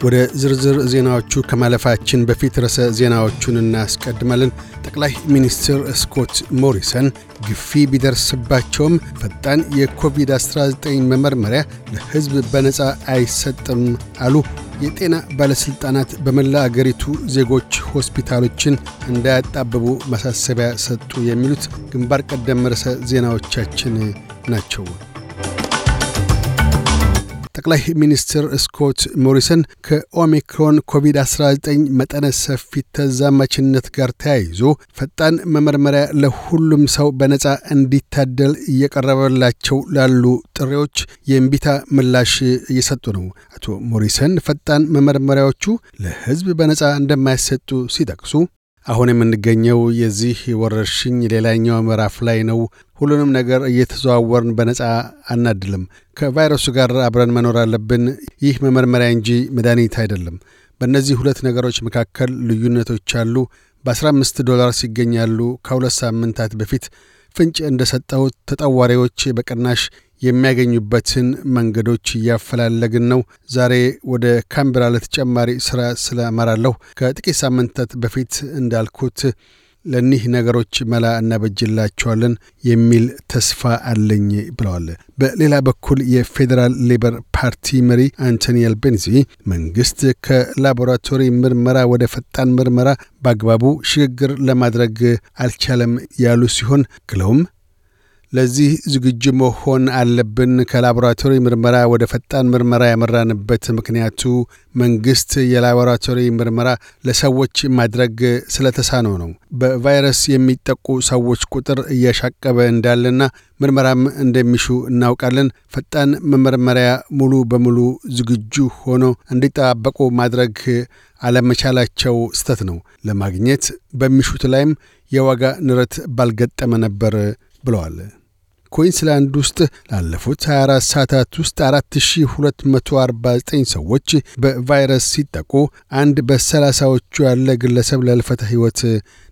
ወደ ዝርዝር ዜናዎቹ ከማለፋችን በፊት ርዕሰ ዜናዎቹን እናስቀድማለን። ጠቅላይ ሚኒስትር ስኮት ሞሪሰን ግፊ ቢደርስባቸውም ፈጣን የኮቪድ-19 መመርመሪያ ለሕዝብ በነፃ አይሰጥም አሉ። የጤና ባለሥልጣናት በመላ አገሪቱ ዜጎች ሆስፒታሎችን እንዳያጣብቡ ማሳሰቢያ ሰጡ። የሚሉት ግንባር ቀደም ርዕሰ ዜናዎቻችን ናቸው። ጠቅላይ ሚኒስትር ስኮት ሞሪሰን ከኦሚክሮን ኮቪድ-19 መጠነ ሰፊ ተዛማችነት ጋር ተያይዞ ፈጣን መመርመሪያ ለሁሉም ሰው በነፃ እንዲታደል እየቀረበላቸው ላሉ ጥሪዎች የእምቢታ ምላሽ እየሰጡ ነው። አቶ ሞሪሰን ፈጣን መመርመሪያዎቹ ለሕዝብ በነፃ እንደማይሰጡ ሲጠቅሱ አሁን የምንገኘው የዚህ ወረርሽኝ ሌላኛው ምዕራፍ ላይ ነው። ሁሉንም ነገር እየተዘዋወርን በነፃ አናድልም። ከቫይረሱ ጋር አብረን መኖር አለብን። ይህ መመርመሪያ እንጂ መድኃኒት አይደለም። በእነዚህ ሁለት ነገሮች መካከል ልዩነቶች አሉ። በ15 ዶላርስ ይገኛሉ። ከሁለት ሳምንታት በፊት ፍንጭ እንደሰጠሁት ተጠዋሪዎች በቅናሽ የሚያገኙበትን መንገዶች እያፈላለግን ነው። ዛሬ ወደ ካምብራ ለተጨማሪ ሥራ ስለመራለሁ። ከጥቂት ሳምንታት በፊት እንዳልኩት ለኒህ ነገሮች መላ እናበጅላቸዋለን የሚል ተስፋ አለኝ ብለዋል። በሌላ በኩል የፌዴራል ሌበር ፓርቲ መሪ አንቶኒ አልቤኒዚ መንግሥት ከላቦራቶሪ ምርመራ ወደ ፈጣን ምርመራ በአግባቡ ሽግግር ለማድረግ አልቻለም ያሉ ሲሆን ክለውም ለዚህ ዝግጁ መሆን አለብን። ከላቦራቶሪ ምርመራ ወደ ፈጣን ምርመራ ያመራንበት ምክንያቱ መንግሥት የላቦራቶሪ ምርመራ ለሰዎች ማድረግ ስለተሳነው ነው። በቫይረስ የሚጠቁ ሰዎች ቁጥር እያሻቀበ እንዳለና ምርመራም እንደሚሹ እናውቃለን። ፈጣን መመርመሪያ ሙሉ በሙሉ ዝግጁ ሆኖ እንዲጠባበቁ ማድረግ አለመቻላቸው ስተት ነው። ለማግኘት በሚሹት ላይም የዋጋ ንረት ባልገጠመ ነበር ብለዋል። ኩዊንስላንድ ውስጥ ላለፉት 24 ሰዓታት ውስጥ 4249 ሰዎች በቫይረስ ሲጠቁ አንድ በሰላሳዎቹ ያለ ግለሰብ ለልፈተ ሕይወት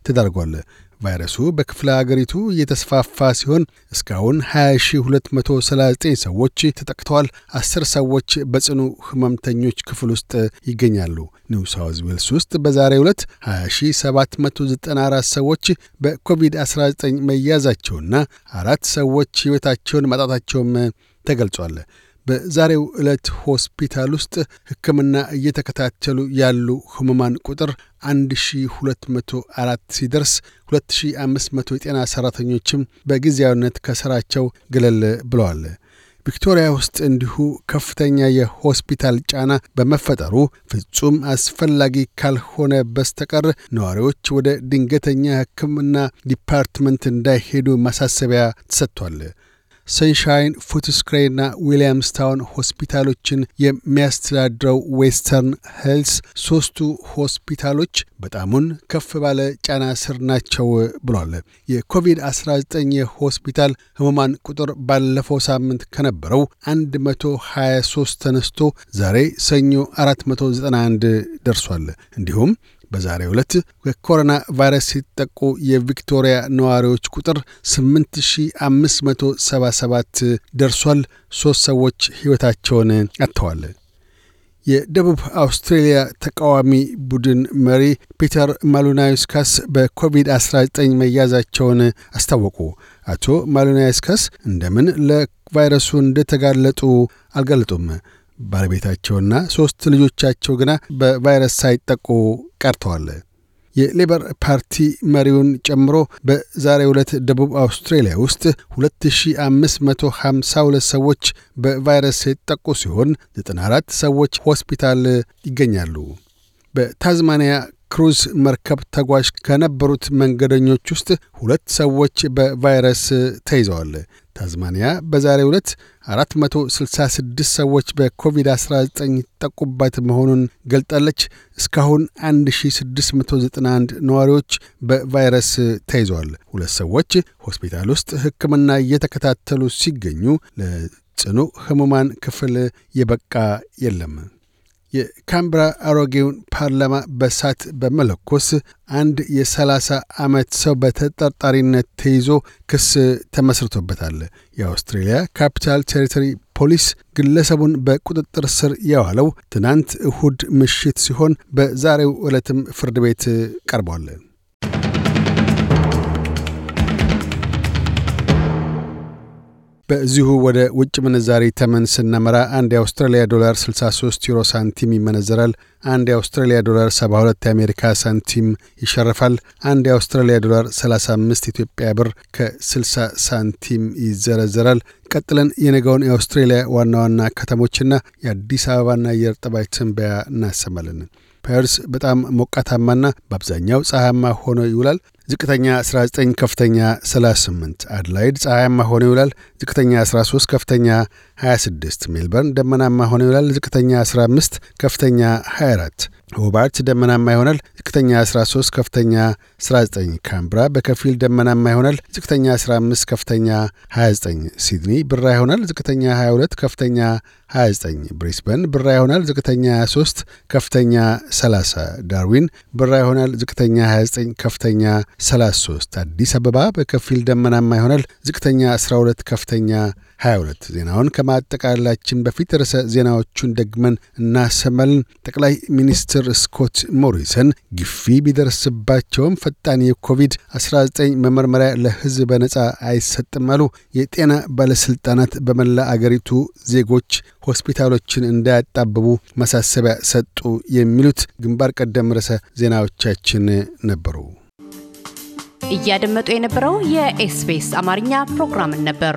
ተዳርጓል። ቫይረሱ በክፍለ አገሪቱ እየተስፋፋ ሲሆን እስካሁን 20239 ሰዎች ተጠቅተዋል። አስር ሰዎች በጽኑ ህመምተኞች ክፍል ውስጥ ይገኛሉ። ኒው ሳውዝ ዌልስ ውስጥ በዛሬው ዕለት 20794 ሰዎች በኮቪድ-19 መያዛቸውና አራት ሰዎች ሕይወታቸውን ማጣታቸውም ተገልጿል። በዛሬው ዕለት ሆስፒታል ውስጥ ሕክምና እየተከታተሉ ያሉ ህሙማን ቁጥር 1204 ሲደርስ 2500 የጤና ሠራተኞችም በጊዜያዊነት ከሥራቸው ገለል ብለዋል። ቪክቶሪያ ውስጥ እንዲሁ ከፍተኛ የሆስፒታል ጫና በመፈጠሩ ፍጹም አስፈላጊ ካልሆነ በስተቀር ነዋሪዎች ወደ ድንገተኛ ሕክምና department እንዳይሄዱ ማሳሰቢያ ተሰጥቷል። ሰንሻይን ፉትስክሬና ዊልያምስታውን ሆስፒታሎችን የሚያስተዳድረው Western Health ሦስቱ ሆስፒታሎች በጣሙን ከፍ ባለ ጫና ስር ናቸው ብሏል። የኮቪድ-19 የሆስፒታል ህሙማን ቁጥር ባለፈው ሳምንት ከነበረው 123 ተነስቶ ዛሬ ሰኞ 491 ደርሷል። እንዲሁም በዛሬው ዕለት ከኮሮና ቫይረስ ሲጠቁ የቪክቶሪያ ነዋሪዎች ቁጥር 8577 ደርሷል። ሦስት ሰዎች ሕይወታቸውን አጥተዋል። የደቡብ አውስትሬልያ ተቃዋሚ ቡድን መሪ ፒተር ማሉናዩስካስ በኮቪድ-19 መያዛቸውን አስታወቁ። አቶ ማሉናዩስካስ እንደምን ለቫይረሱ እንደተጋለጡ አልገለጡም። ባለቤታቸውና ሦስት ልጆቻቸው ግና በቫይረስ ሳይጠቁ ቀርተዋል። የሌበር ፓርቲ መሪውን ጨምሮ በዛሬው ዕለት ደቡብ አውስትሬልያ ውስጥ 2552 ሰዎች በቫይረስ የተጠቁ ሲሆን 94 ሰዎች ሆስፒታል ይገኛሉ። በታዝማኒያ ክሩዝ መርከብ ተጓዥ ከነበሩት መንገደኞች ውስጥ ሁለት ሰዎች በቫይረስ ተይዘዋል። ታዝማኒያ በዛሬው ዕለት 466 ሰዎች በኮቪድ-19 የተጠቁባት መሆኑን ገልጣለች። እስካሁን 1691 ነዋሪዎች በቫይረስ ተይዘዋል። ሁለት ሰዎች ሆስፒታል ውስጥ ሕክምና እየተከታተሉ ሲገኙ ለጽኑ ሕሙማን ክፍል የበቃ የለም። የካምብራ አሮጌውን ፓርላማ በእሳት በመለኮስ አንድ የሰላሳ ዓመት ሰው በተጠርጣሪነት ተይዞ ክስ ተመስርቶበታል። የአውስትሬልያ ካፒታል ቴሪቶሪ ፖሊስ ግለሰቡን በቁጥጥር ስር የዋለው ትናንት እሁድ ምሽት ሲሆን በዛሬው ዕለትም ፍርድ ቤት ቀርቧል። በዚሁ ወደ ውጭ ምንዛሪ ተመን ስናመራ አንድ የአውስትራሊያ ዶላር 63 ዩሮ ሳንቲም ይመነዘራል። አንድ የአውስትራሊያ ዶላር 72 የአሜሪካ ሳንቲም ይሸርፋል። አንድ የአውስትራሊያ ዶላር 35 ኢትዮጵያ ብር ከ60 ሳንቲም ይዘረዘራል። ቀጥለን የነገውን የአውስትሬሊያ ዋና ዋና ከተሞችና የአዲስ አበባና አየር ጠባይ ትንበያ እናሰማለን። ፐርስ በጣም ሞቃታማና በአብዛኛው ፀሐያማ ሆኖ ይውላል። ዝቅተኛ 19፣ ከፍተኛ 38። አድላይድ ፀሐያማ ሆኖ ይውላል። ዝቅተኛ 13፣ ከፍተኛ 26። ሜልበርን ደመናማ ሆኖ ይውላል። ዝቅተኛ 15፣ ከፍተኛ 24። ሆባርት ደመናማ ይሆናል። ዝቅተኛ 13፣ ከፍተኛ 19። ካምብራ በከፊል ደመናማ ይሆናል። ዝቅተኛ 15፣ ከፍተኛ 29። ሲድኒ ብራ ይሆናል። ዝቅተኛ 22፣ ከፍተኛ 29። ብሪስበን ብራ ይሆናል። ዝቅተኛ 23፣ ከፍተኛ 30። ዳርዊን ብራ ይሆናል። ዝቅተኛ 29፣ ከፍተኛ 33 አዲስ አበባ በከፊል ደመናማ ይሆናል። ዝቅተኛ 12፣ ከፍተኛ 22። ዜናውን ከማጠቃላችን በፊት ርዕሰ ዜናዎቹን ደግመን እናሰማለን። ጠቅላይ ሚኒስትር ስኮት ሞሪሰን ግፊ ቢደርስባቸውም ፈጣን የኮቪድ-19 መመርመሪያ ለሕዝብ በነጻ አይሰጥም አሉ። የጤና ባለሥልጣናት በመላ አገሪቱ ዜጎች ሆስፒታሎችን እንዳያጣብቡ ማሳሰቢያ ሰጡ። የሚሉት ግንባር ቀደም ርዕሰ ዜናዎቻችን ነበሩ። እያደመጡ የነበረው የ SBS አማርኛ ፕሮግራምን ነበር።